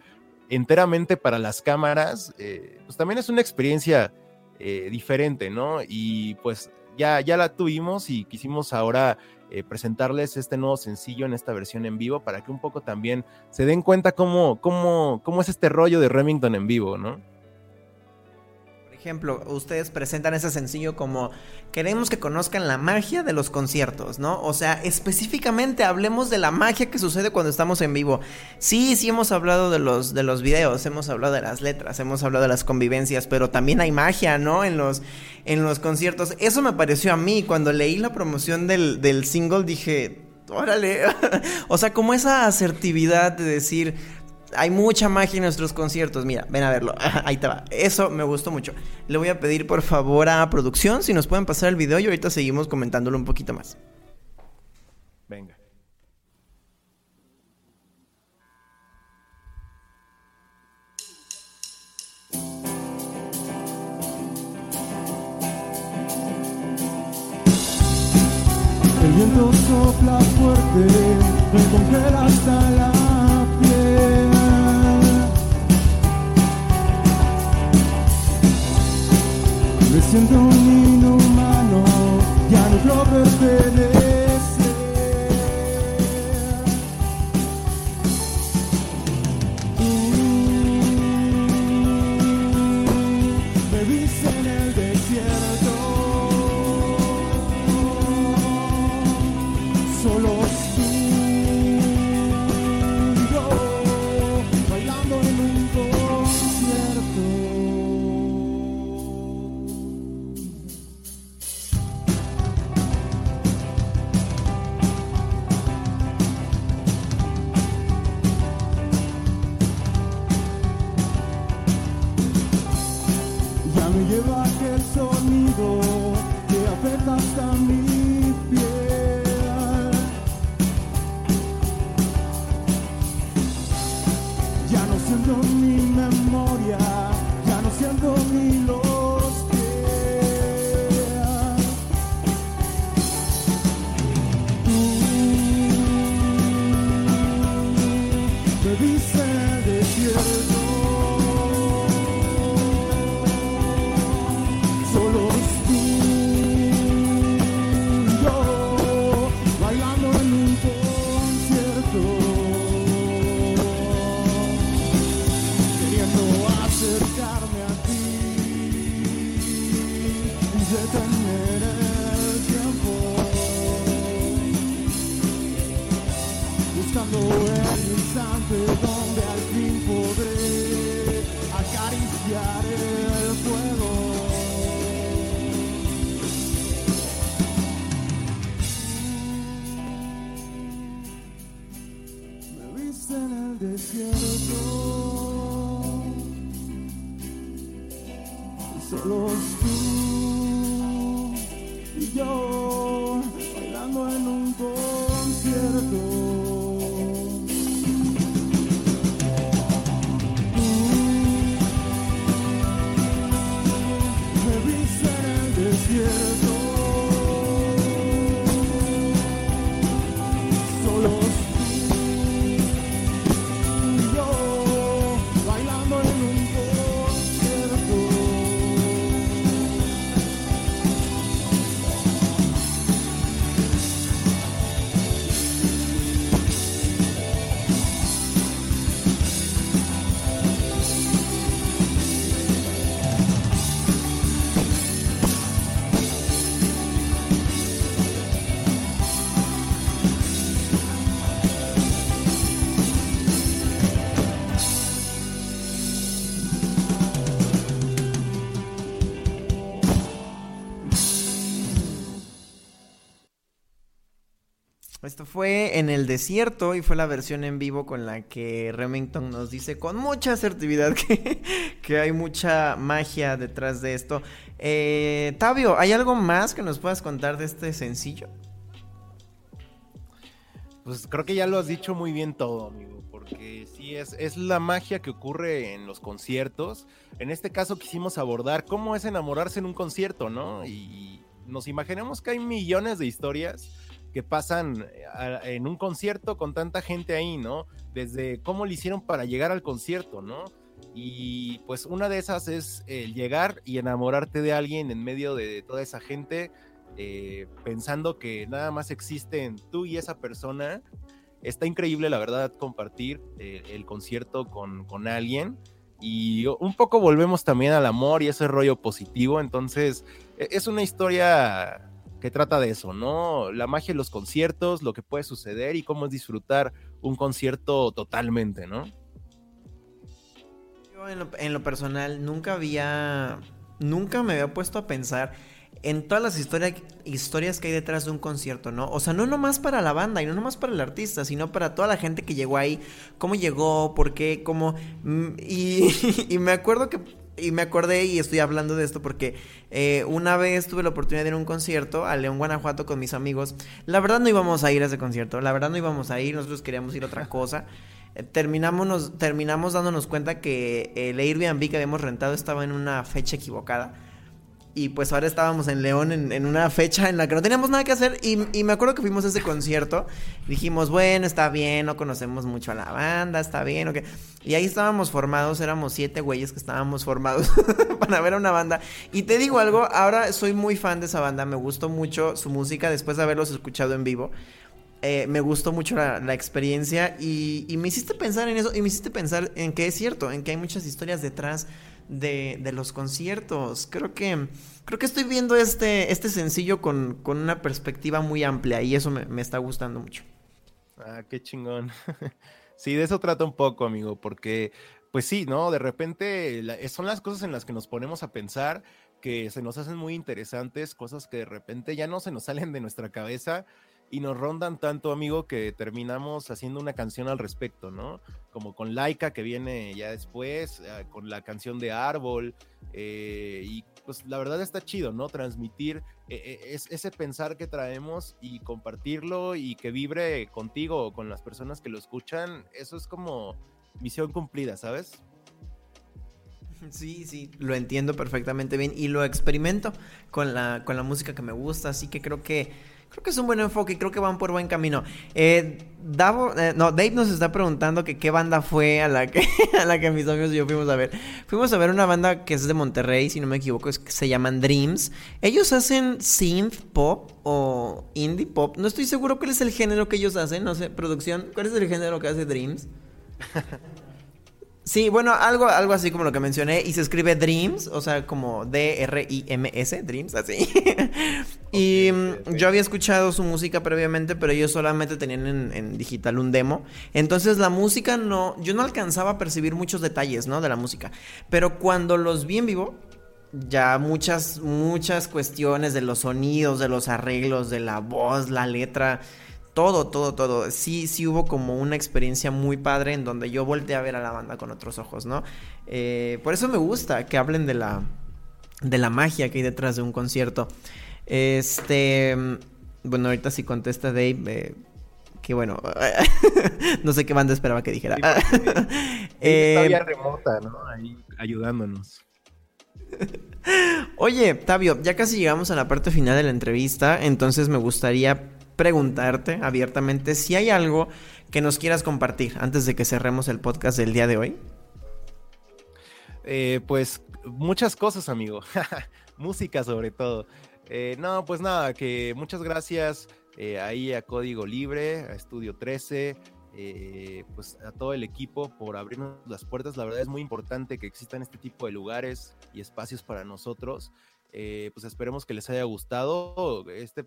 enteramente para las cámaras, eh, pues también es una experiencia eh, diferente, ¿no? Y pues ya, ya la tuvimos y quisimos ahora eh, presentarles este nuevo sencillo en esta versión en vivo para que un poco también se den cuenta cómo, cómo, cómo es este rollo de Remington en vivo, ¿no?
Ejemplo, ustedes presentan ese sencillo como queremos que conozcan la magia de los conciertos, ¿no? O sea, específicamente hablemos de la magia que sucede cuando estamos en vivo. Sí, sí hemos hablado de los, de los videos, hemos hablado de las letras, hemos hablado de las convivencias, pero también hay magia, ¿no? En los, en los conciertos. Eso me pareció a mí, cuando leí la promoción del, del single dije, órale, o sea, como esa asertividad de decir hay mucha magia en nuestros conciertos. Mira, ven a verlo. Ahí te va. Eso me gustó mucho. Le voy a pedir por favor a producción si nos pueden pasar el video y ahorita seguimos comentándolo un poquito más.
Venga.
El viento sopla fuerte, Me siento concierto. Tú
fue en el desierto y fue la versión en vivo con la que Remington nos dice con mucha asertividad que, que hay mucha magia detrás de esto. Eh, Tabio, ¿hay algo más que nos puedas contar de este sencillo?
Pues creo que ya lo has dicho muy bien todo, amigo, porque sí, es, es la magia que ocurre en los conciertos. En este caso quisimos abordar cómo es enamorarse en un concierto, ¿no? Y nos imaginemos que hay millones de historias que pasan eh, en un concierto con tanta gente ahí, ¿no? Desde cómo le hicieron para llegar al concierto, ¿no? Y pues una de esas es el llegar y enamorarte de alguien en medio de toda esa gente, eh, pensando que nada más existen tú y esa persona. Está increíble, la verdad, compartir eh, el concierto con, con alguien. Y un poco volvemos también al amor y ese rollo positivo. Entonces, e, es una historia que trata de eso, ¿no? La magia de los conciertos, lo que puede suceder y cómo es disfrutar un concierto totalmente, ¿no?
Yo en lo, personal nunca había, nunca me había puesto a pensar en todas las historias que hay detrás de un concierto, ¿no? O sea, no nomás para la banda y no nomás para el artista, sino para toda la gente que llegó ahí, cómo llegó, por qué, cómo... Mm, y me acuerdo que y me acordé y estoy hablando de esto porque eh, una vez tuve la oportunidad de ir a un concierto a León, Guanajuato con mis amigos. La verdad no íbamos a ir a ese concierto, la verdad no íbamos a ir, nosotros queríamos ir a otra cosa. Eh, terminamos, terminamos dándonos cuenta que el Airbnb que habíamos rentado estaba en una fecha equivocada y pues ahora estábamos en León en, una fecha en la que no teníamos nada que hacer y, me acuerdo que fuimos a ese concierto. Dijimos, bueno, está bien, no conocemos mucho a la banda, está bien, ok. Y ahí estábamos formados, éramos siete güeyes que estábamos formados para ver a una banda. Y te digo algo, ahora soy muy fan de esa banda, me gustó mucho su música después de haberlos escuchado en vivo. Eh, me gustó mucho la, experiencia y, y me hiciste pensar en eso y me hiciste pensar en que es cierto, en que hay muchas historias detrás de, los conciertos. Creo que, creo que estoy viendo este, este sencillo con, una perspectiva muy amplia y eso me, está gustando mucho.
Ah, qué chingón. sí, de eso trata un poco, amigo, porque, pues sí, ¿no? De repente son las cosas en las que nos ponemos a pensar que se nos hacen muy interesantes, cosas que de repente ya no se nos salen de nuestra cabeza y nos rondan tanto, amigo, que terminamos haciendo una canción al respecto, ¿no? Como con Laika, que viene ya después, eh, con la canción de Árbol, eh, y pues la verdad está chido, ¿no? Transmitir eh, ese pensar que traemos y compartirlo y que vibre contigo o con las personas que lo escuchan, eso es como misión cumplida, ¿sabes?
Sí, sí, lo entiendo perfectamente bien y lo experimento con la, con la música que me gusta, así que creo que Creo que es un buen enfoque y creo que van por buen camino. Eh, eh, no, Dave nos está preguntando que qué banda fue a la que, a la que mis amigos y yo fuimos a ver. Fuimos a ver una banda que es de Monterrey, si no me equivoco, es que se llaman Dreams. Ellos hacen synth pop o indie pop. No estoy seguro cuál es el género que ellos hacen. No sé, producción. ¿Cuál es el género que hace Dreams? Sí, bueno, algo, algo así como lo que mencioné. Y se escribe Dreams, o sea, como D-R-I-M-S, Dreams, así. y mm, yo había escuchado su música previamente, pero ellos solamente tenían en, digital un demo. Entonces la música no. Yo no alcanzaba a percibir muchos detalles, ¿no? De la música. Pero cuando los vi en vivo, ya muchas, muchas cuestiones de los sonidos, de los arreglos, de la voz, la letra todo, todo, todo. Sí, sí hubo como una experiencia muy padre en donde yo volteé a ver a la banda con otros ojos, ¿no? Eh, por eso me gusta que hablen de la, de la magia que hay detrás de un concierto. Este, bueno, ahorita sí contesta Dave. Eh, que bueno, no sé qué banda esperaba que dijera.
eh, remota, ¿no? Ahí ayudándonos.
Oye, Tavio, ya casi llegamos a la parte final de la entrevista, entonces me gustaría preguntarte abiertamente si hay algo que nos quieras compartir antes de que cerremos el podcast del día de hoy.
Eh, pues muchas cosas, amigo. Música sobre todo. Eh, no, pues nada, que muchas gracias eh, ahí a Código Libre, a Estudio 13, pues a todo el equipo por abrirnos las puertas. La verdad es muy importante que existan este tipo de lugares y espacios para nosotros. pues esperemos que les haya gustado. Este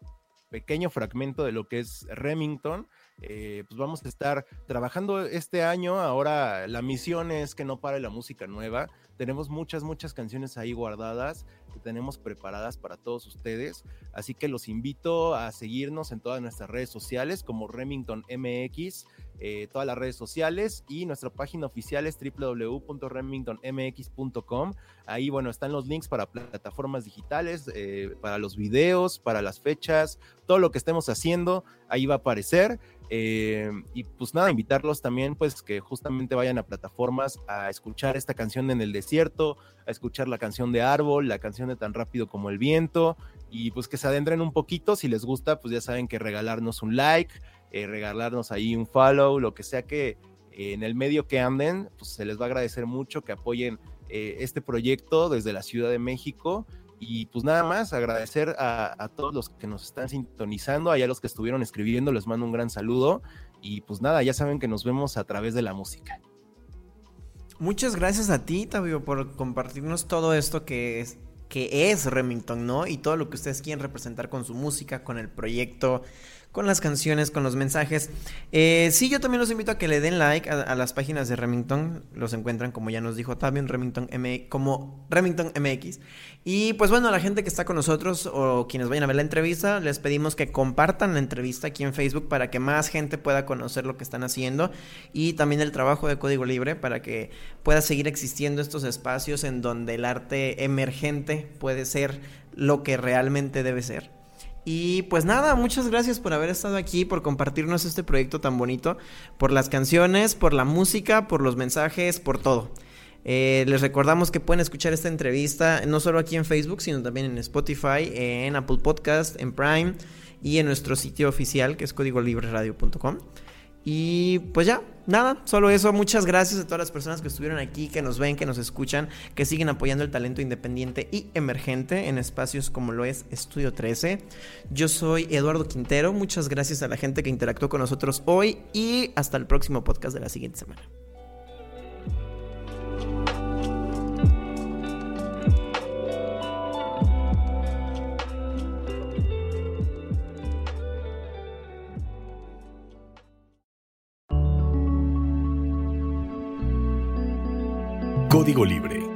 pequeño fragmento de lo que es Remington. Eh, pues vamos a estar trabajando este año. Ahora la misión es que no pare la música nueva. Tenemos muchas, muchas canciones ahí guardadas que tenemos preparadas para todos ustedes. Así que los invito a seguirnos en todas nuestras redes sociales como Remington MX, eh, todas las redes sociales y nuestra página oficial es www.remingtonmx.com. Ahí, bueno, están los links para plataformas digitales, eh, para los videos, para las fechas, todo lo que estemos haciendo, ahí va a aparecer. Eh, y pues nada, invitarlos también pues que justamente vayan a plataformas a escuchar esta canción en el desierto, a escuchar la canción de Árbol, la canción de Tan rápido como el viento y pues que se adentren un poquito, si les gusta pues ya saben que regalarnos un like, eh, regalarnos ahí un follow, lo que sea que eh, en el medio que anden, pues se les va a agradecer mucho que apoyen este proyecto desde la Ciudad de México y pues nada más, agradecer a, todos los que nos están sintonizando, allá los que estuvieron escribiendo, les mando un gran saludo. Y pues nada, ya saben que nos vemos a través de la música.
Muchas gracias a ti, Tabio, por compartirnos todo esto que es, que es Remington, ¿no? Y todo lo que ustedes quieren representar con su música, con el proyecto, con las canciones, con los mensajes. Eh, sí, yo también los invito a que le den like a, las páginas de Remington. Los encuentran, como ya nos dijo también, Remington M como Remington MX. Y pues bueno, a la gente que está con nosotros o quienes vayan a ver la entrevista, les pedimos que compartan la entrevista aquí en Facebook para que más gente pueda conocer lo que están haciendo y también el trabajo de Código Libre para que pueda seguir existiendo estos espacios en donde el arte emergente puede ser lo que realmente debe ser. Y pues nada, muchas gracias por haber estado aquí, por compartirnos este proyecto tan bonito, por las canciones, por la música, por los mensajes, por todo. Eh, les recordamos que pueden escuchar esta entrevista no solo aquí en Facebook, sino también en Spotify, en Apple Podcast, en Prime y en nuestro sitio oficial que es códigolibreradio.com. Y pues ya, nada, solo eso. Muchas gracias a todas las personas que estuvieron aquí, que nos ven, que nos escuchan, que siguen apoyando el talento independiente y emergente en espacios como lo es Estudio 13. Yo soy Eduardo Quintero. Muchas gracias a la gente que interactuó con nosotros hoy y hasta el próximo podcast de la siguiente semana.
Código Libre